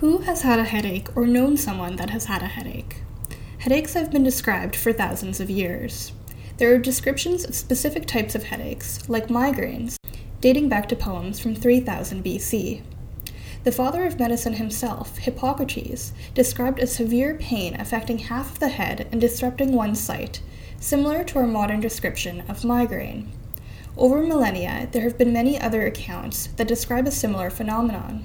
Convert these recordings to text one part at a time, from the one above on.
Who has had a headache or known someone that has had a headache? Headaches have been described for thousands of years. There are descriptions of specific types of headaches, like migraines, dating back to poems from 3000 BC. The father of medicine himself, Hippocrates, described a severe pain affecting half of the head and disrupting one's sight, similar to our modern description of migraine. Over millennia, there have been many other accounts that describe a similar phenomenon.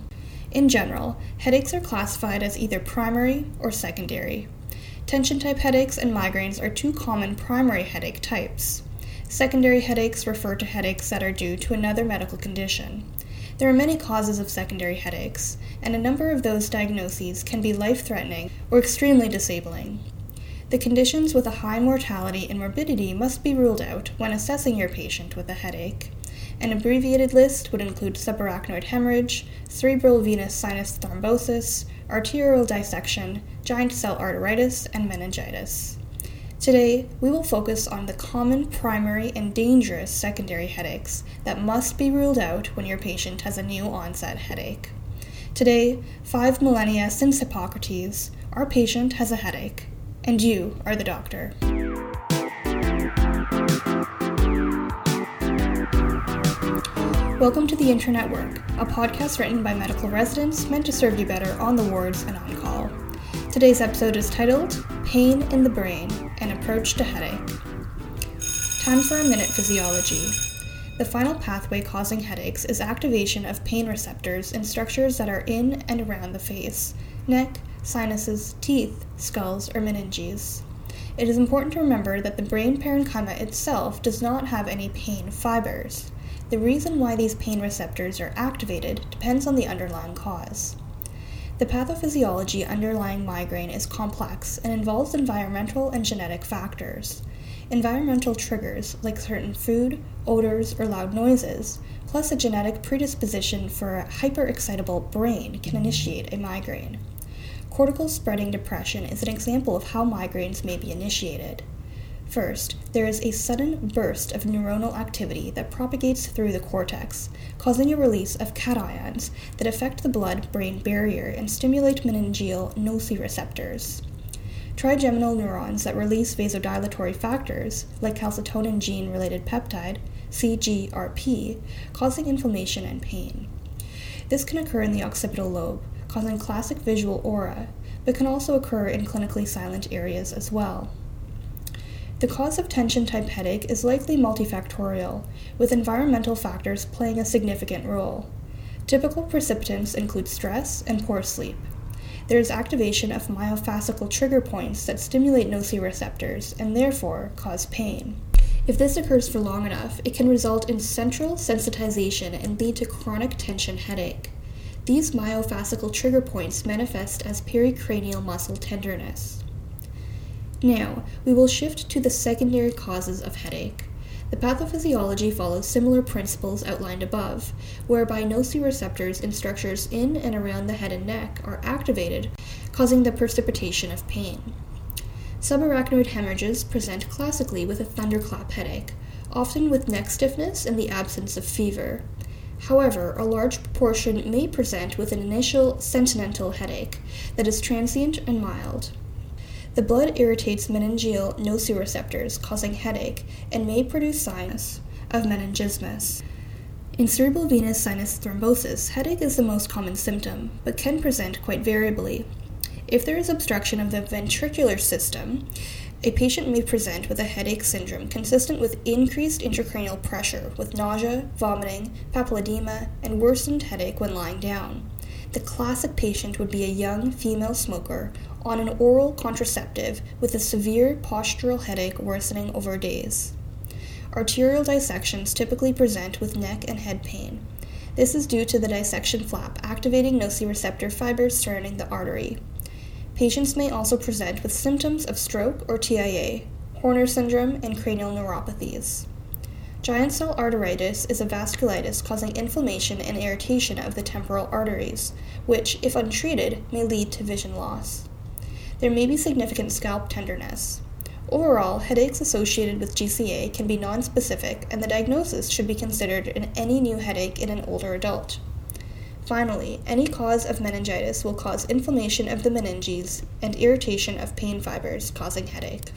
In general, headaches are classified as either primary or secondary. Tension type headaches and migraines are two common primary headache types. Secondary headaches refer to headaches that are due to another medical condition. There are many causes of secondary headaches, and a number of those diagnoses can be life threatening or extremely disabling. The conditions with a high mortality and morbidity must be ruled out when assessing your patient with a headache. An abbreviated list would include subarachnoid hemorrhage, cerebral venous sinus thrombosis, arterial dissection, giant cell arteritis, and meningitis. Today, we will focus on the common primary and dangerous secondary headaches that must be ruled out when your patient has a new onset headache. Today, five millennia since Hippocrates, our patient has a headache, and you are the doctor. Welcome to the Intern at Work, a podcast written by medical residents meant to serve you better on the wards and on call. Today's episode is titled Pain in the Brain An Approach to Headache. Time for a minute physiology. The final pathway causing headaches is activation of pain receptors in structures that are in and around the face, neck, sinuses, teeth, skulls, or meninges. It is important to remember that the brain parenchyma itself does not have any pain fibers. The reason why these pain receptors are activated depends on the underlying cause. The pathophysiology underlying migraine is complex and involves environmental and genetic factors. Environmental triggers, like certain food, odors, or loud noises, plus a genetic predisposition for a hyperexcitable brain, can initiate a migraine. Cortical spreading depression is an example of how migraines may be initiated. First, there is a sudden burst of neuronal activity that propagates through the cortex, causing a release of cations that affect the blood brain barrier and stimulate meningeal nociceptors. Trigeminal neurons that release vasodilatory factors, like calcitonin gene related peptide, CGRP, causing inflammation and pain. This can occur in the occipital lobe, causing classic visual aura, but can also occur in clinically silent areas as well. The cause of tension type headache is likely multifactorial, with environmental factors playing a significant role. Typical precipitants include stress and poor sleep. There is activation of myofascial trigger points that stimulate nociceptors and therefore cause pain. If this occurs for long enough, it can result in central sensitization and lead to chronic tension headache. These myofascial trigger points manifest as pericranial muscle tenderness. Now, we will shift to the secondary causes of headache. The pathophysiology follows similar principles outlined above, whereby nociceptors in structures in and around the head and neck are activated, causing the precipitation of pain. Subarachnoid hemorrhages present classically with a thunderclap headache, often with neck stiffness and the absence of fever. However, a large proportion may present with an initial sentinel headache that is transient and mild. The blood irritates meningeal nociceptors, causing headache, and may produce signs of meningismus. In cerebral venous sinus thrombosis, headache is the most common symptom, but can present quite variably. If there is obstruction of the ventricular system, a patient may present with a headache syndrome consistent with increased intracranial pressure, with nausea, vomiting, papilledema, and worsened headache when lying down. The classic patient would be a young female smoker on an oral contraceptive with a severe postural headache worsening over days. Arterial dissections typically present with neck and head pain. This is due to the dissection flap activating nociceptor fibers surrounding the artery. Patients may also present with symptoms of stroke or TIA, Horner syndrome, and cranial neuropathies. Giant cell arteritis is a vasculitis causing inflammation and irritation of the temporal arteries, which, if untreated, may lead to vision loss. There may be significant scalp tenderness. Overall, headaches associated with GCA can be nonspecific, and the diagnosis should be considered in any new headache in an older adult. Finally, any cause of meningitis will cause inflammation of the meninges and irritation of pain fibers, causing headache.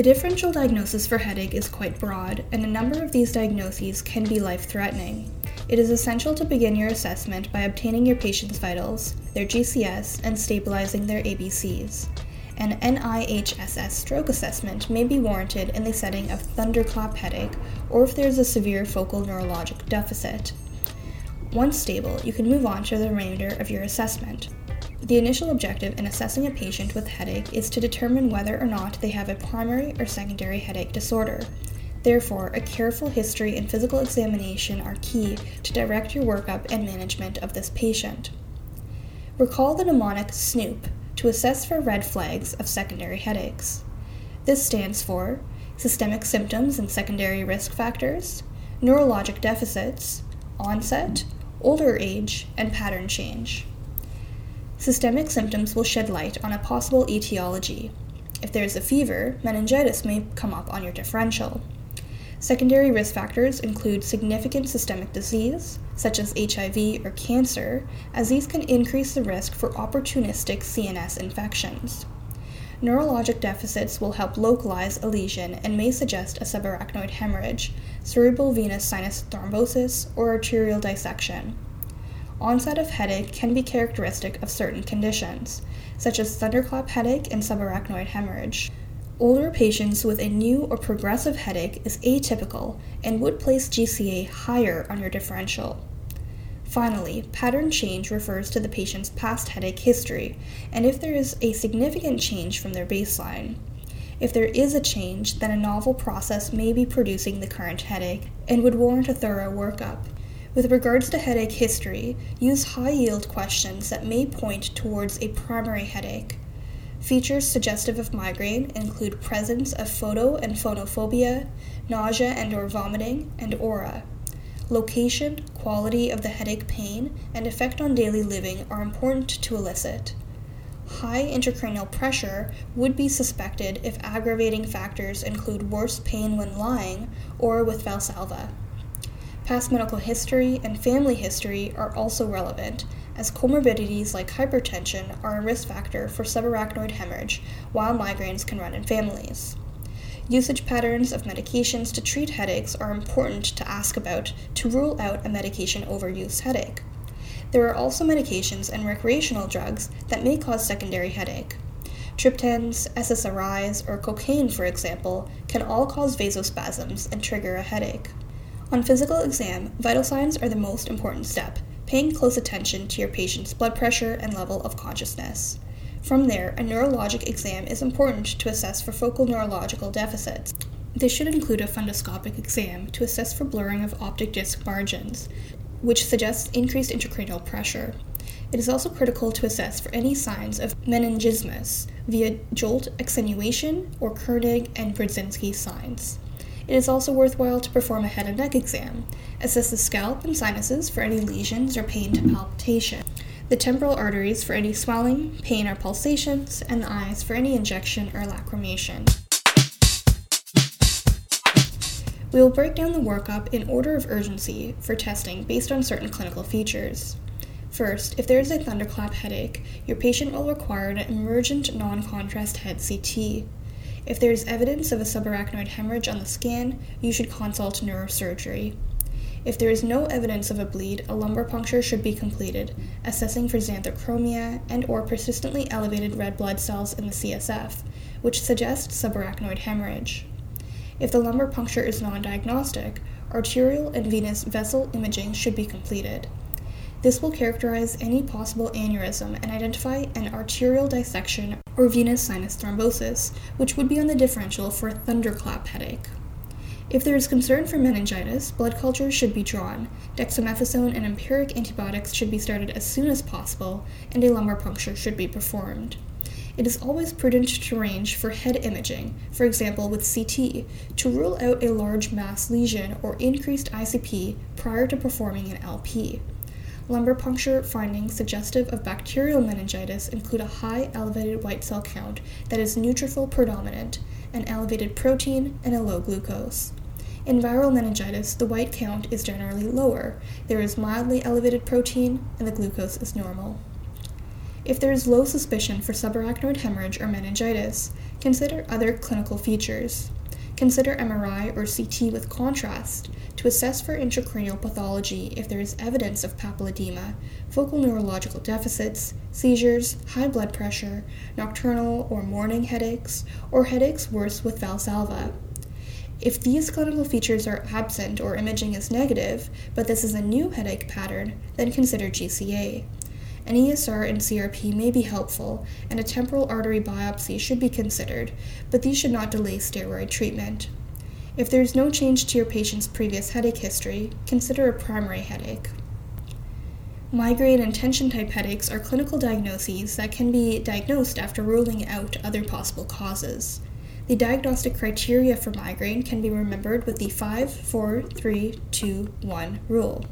The differential diagnosis for headache is quite broad, and a number of these diagnoses can be life threatening. It is essential to begin your assessment by obtaining your patient's vitals, their GCS, and stabilizing their ABCs. An NIHSS stroke assessment may be warranted in the setting of thunderclap headache or if there is a severe focal neurologic deficit. Once stable, you can move on to the remainder of your assessment. The initial objective in assessing a patient with headache is to determine whether or not they have a primary or secondary headache disorder. Therefore, a careful history and physical examination are key to direct your workup and management of this patient. Recall the mnemonic SNOOP to assess for red flags of secondary headaches. This stands for systemic symptoms and secondary risk factors, neurologic deficits, onset, older age, and pattern change. Systemic symptoms will shed light on a possible etiology. If there is a fever, meningitis may come up on your differential. Secondary risk factors include significant systemic disease, such as HIV or cancer, as these can increase the risk for opportunistic CNS infections. Neurologic deficits will help localize a lesion and may suggest a subarachnoid hemorrhage, cerebral venous sinus thrombosis, or arterial dissection. Onset of headache can be characteristic of certain conditions, such as thunderclap headache and subarachnoid hemorrhage. Older patients with a new or progressive headache is atypical and would place GCA higher on your differential. Finally, pattern change refers to the patient's past headache history and if there is a significant change from their baseline. If there is a change, then a novel process may be producing the current headache and would warrant a thorough workup. With regards to headache history, use high yield questions that may point towards a primary headache. Features suggestive of migraine include presence of photo and phonophobia, nausea and or vomiting, and aura. Location, quality of the headache pain, and effect on daily living are important to elicit. High intracranial pressure would be suspected if aggravating factors include worse pain when lying or with Valsalva. Past medical history and family history are also relevant, as comorbidities like hypertension are a risk factor for subarachnoid hemorrhage, while migraines can run in families. Usage patterns of medications to treat headaches are important to ask about to rule out a medication overuse headache. There are also medications and recreational drugs that may cause secondary headache. Triptans, SSRIs, or cocaine, for example, can all cause vasospasms and trigger a headache. On physical exam, vital signs are the most important step, paying close attention to your patient's blood pressure and level of consciousness. From there, a neurologic exam is important to assess for focal neurological deficits. This should include a fundoscopic exam to assess for blurring of optic disc margins, which suggests increased intracranial pressure. It is also critical to assess for any signs of meningismus via jolt accentuation or Kernig and Brudzinski signs. It is also worthwhile to perform a head and neck exam, assess the scalp and sinuses for any lesions or pain to palpitation, the temporal arteries for any swelling, pain, or pulsations, and the eyes for any injection or lacrimation. We will break down the workup in order of urgency for testing based on certain clinical features. First, if there is a thunderclap headache, your patient will require an emergent non contrast head CT. If there is evidence of a subarachnoid hemorrhage on the scan, you should consult neurosurgery. If there is no evidence of a bleed, a lumbar puncture should be completed, assessing for xanthochromia and or persistently elevated red blood cells in the CSF, which suggests subarachnoid hemorrhage. If the lumbar puncture is non-diagnostic, arterial and venous vessel imaging should be completed. This will characterize any possible aneurysm and identify an arterial dissection or venous sinus thrombosis, which would be on the differential for a thunderclap headache. If there is concern for meningitis, blood cultures should be drawn, dexamethasone and empiric antibiotics should be started as soon as possible, and a lumbar puncture should be performed. It is always prudent to arrange for head imaging, for example with CT, to rule out a large mass lesion or increased ICP prior to performing an LP. Lumbar puncture findings suggestive of bacterial meningitis include a high elevated white cell count that is neutrophil predominant, an elevated protein, and a low glucose. In viral meningitis, the white count is generally lower, there is mildly elevated protein, and the glucose is normal. If there is low suspicion for subarachnoid hemorrhage or meningitis, consider other clinical features. Consider MRI or CT with contrast to assess for intracranial pathology if there is evidence of papilledema, focal neurological deficits, seizures, high blood pressure, nocturnal or morning headaches, or headaches worse with Valsalva. If these clinical features are absent or imaging is negative, but this is a new headache pattern, then consider GCA. An ESR and CRP may be helpful, and a temporal artery biopsy should be considered, but these should not delay steroid treatment. If there is no change to your patient's previous headache history, consider a primary headache. Migraine and tension type headaches are clinical diagnoses that can be diagnosed after ruling out other possible causes. The diagnostic criteria for migraine can be remembered with the 5 4 3 2 1 rule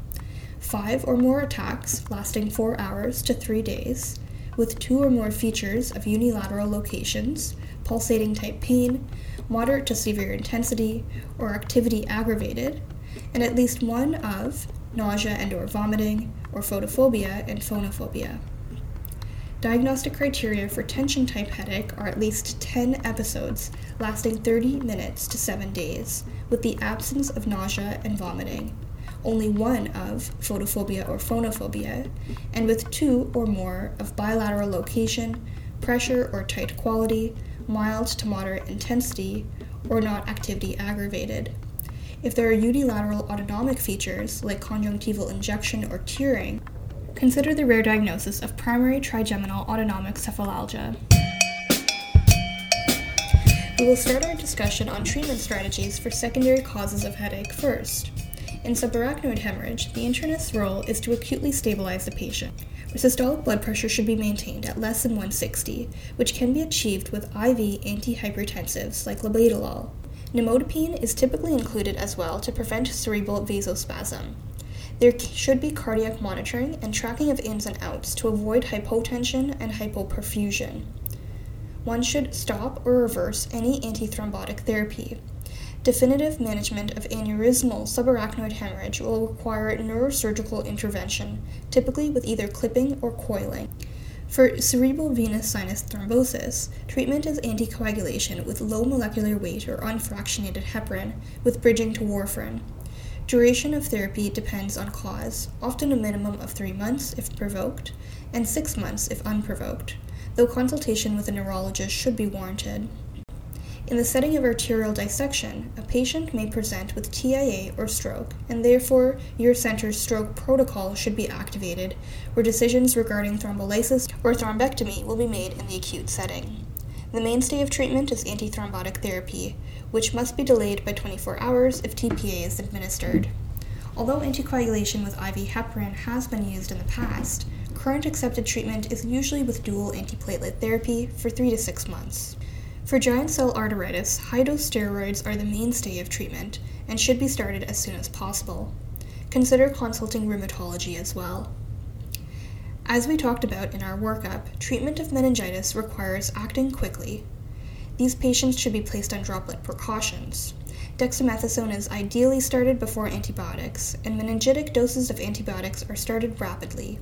five or more attacks lasting four hours to three days, with two or more features of unilateral locations, pulsating type pain, moderate to severe intensity, or activity aggravated, and at least one of nausea and or vomiting, or photophobia and phonophobia. Diagnostic criteria for tension type headache are at least 10 episodes lasting 30 minutes to 7 days, with the absence of nausea and vomiting, only one of photophobia or phonophobia, and with two or more of bilateral location, pressure or tight quality, mild to moderate intensity, or not activity aggravated. If there are unilateral autonomic features like conjunctival injection or tearing, consider the rare diagnosis of primary trigeminal autonomic cephalalgia. We will start our discussion on treatment strategies for secondary causes of headache first. In subarachnoid hemorrhage, the internist's role is to acutely stabilize the patient. Systolic blood pressure should be maintained at less than 160, which can be achieved with IV antihypertensives like labetalol. Nimodipine is typically included as well to prevent cerebral vasospasm. There should be cardiac monitoring and tracking of ins and outs to avoid hypotension and hypoperfusion. One should stop or reverse any antithrombotic therapy. Definitive management of aneurysmal subarachnoid hemorrhage will require neurosurgical intervention, typically with either clipping or coiling. For cerebral venous sinus thrombosis, treatment is anticoagulation with low molecular weight or unfractionated heparin with bridging to warfarin. Duration of therapy depends on cause, often a minimum of three months if provoked, and six months if unprovoked, though consultation with a neurologist should be warranted. In the setting of arterial dissection, a patient may present with TIA or stroke, and therefore your center's stroke protocol should be activated, where decisions regarding thrombolysis or thrombectomy will be made in the acute setting. The mainstay of treatment is antithrombotic therapy, which must be delayed by 24 hours if TPA is administered. Although anticoagulation with IV heparin has been used in the past, current accepted treatment is usually with dual antiplatelet therapy for 3 to 6 months. For giant cell arteritis, high dose steroids are the mainstay of treatment and should be started as soon as possible. Consider consulting rheumatology as well. As we talked about in our workup, treatment of meningitis requires acting quickly. These patients should be placed on droplet precautions. Dexamethasone is ideally started before antibiotics, and meningitic doses of antibiotics are started rapidly.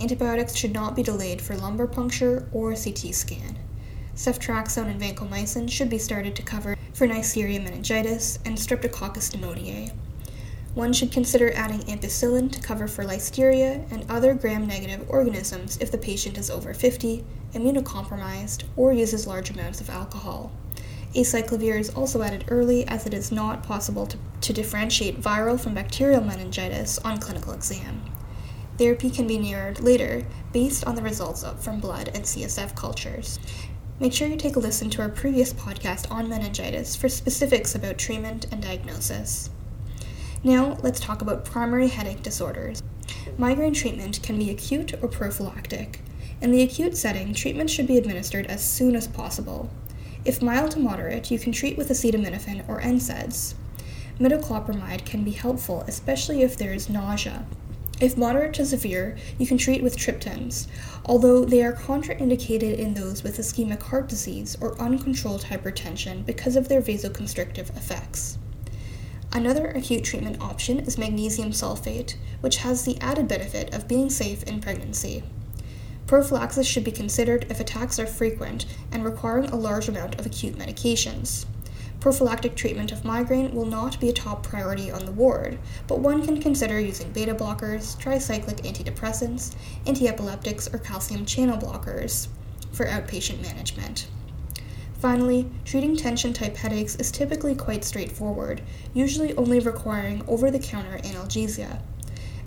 Antibiotics should not be delayed for lumbar puncture or CT scan. Ceftriaxone and vancomycin should be started to cover for Neisseria meningitidis and Streptococcus pneumoniae. One should consider adding ampicillin to cover for listeria and other gram negative organisms if the patient is over 50, immunocompromised, or uses large amounts of alcohol. Acyclovir is also added early as it is not possible to, to differentiate viral from bacterial meningitis on clinical exam. Therapy can be narrowed later based on the results from blood and CSF cultures. Make sure you take a listen to our previous podcast on meningitis for specifics about treatment and diagnosis. Now, let's talk about primary headache disorders. Migraine treatment can be acute or prophylactic. In the acute setting, treatment should be administered as soon as possible. If mild to moderate, you can treat with acetaminophen or NSAIDs. Metoclopramide can be helpful, especially if there is nausea. If moderate to severe, you can treat with triptans, although they are contraindicated in those with ischemic heart disease or uncontrolled hypertension because of their vasoconstrictive effects. Another acute treatment option is magnesium sulfate, which has the added benefit of being safe in pregnancy. Prophylaxis should be considered if attacks are frequent and requiring a large amount of acute medications. Prophylactic treatment of migraine will not be a top priority on the ward, but one can consider using beta blockers, tricyclic antidepressants, antiepileptics, or calcium channel blockers for outpatient management. Finally, treating tension type headaches is typically quite straightforward, usually only requiring over the counter analgesia.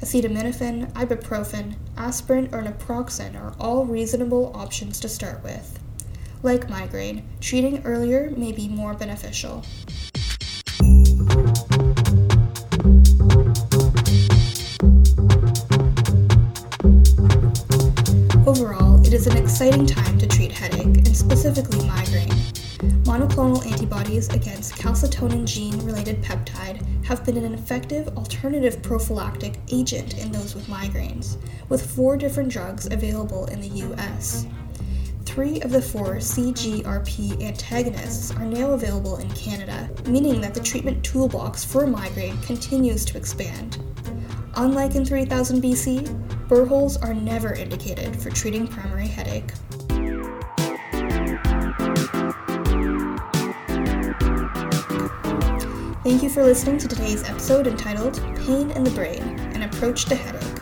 Acetaminophen, ibuprofen, aspirin, or naproxen are all reasonable options to start with. Like migraine, treating earlier may be more beneficial. Overall, it is an exciting time to treat headache, and specifically migraine. Monoclonal antibodies against calcitonin gene related peptide have been an effective alternative prophylactic agent in those with migraines, with four different drugs available in the US. Three of the four CGRP antagonists are now available in Canada, meaning that the treatment toolbox for migraine continues to expand. Unlike in 3000 BC, burr holes are never indicated for treating primary headache. Thank you for listening to today's episode entitled Pain in the Brain An Approach to Headache.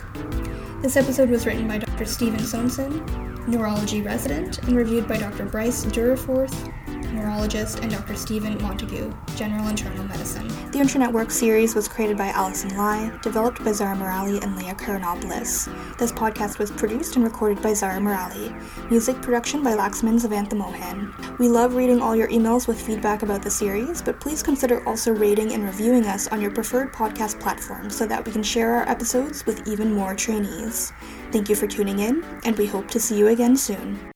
This episode was written by Dr. Steven Sohnsen, neurology resident, and reviewed by Dr. Bryce Duriforth, neurologist, and Dr. Stephen Montague, general internal medicine. The Intern at Work series was created by Allison Lai, developed by Zara Morali and Leah Karanopoulos. This podcast was produced and recorded by Zara Morali. Music production by Laxman Zavantha Mohan. We love reading all your emails with feedback about the series, but please consider also rating and reviewing us on your preferred podcast platform so that we can share our episodes with even more trainees. Thank you for tuning in, and we hope to see you again soon.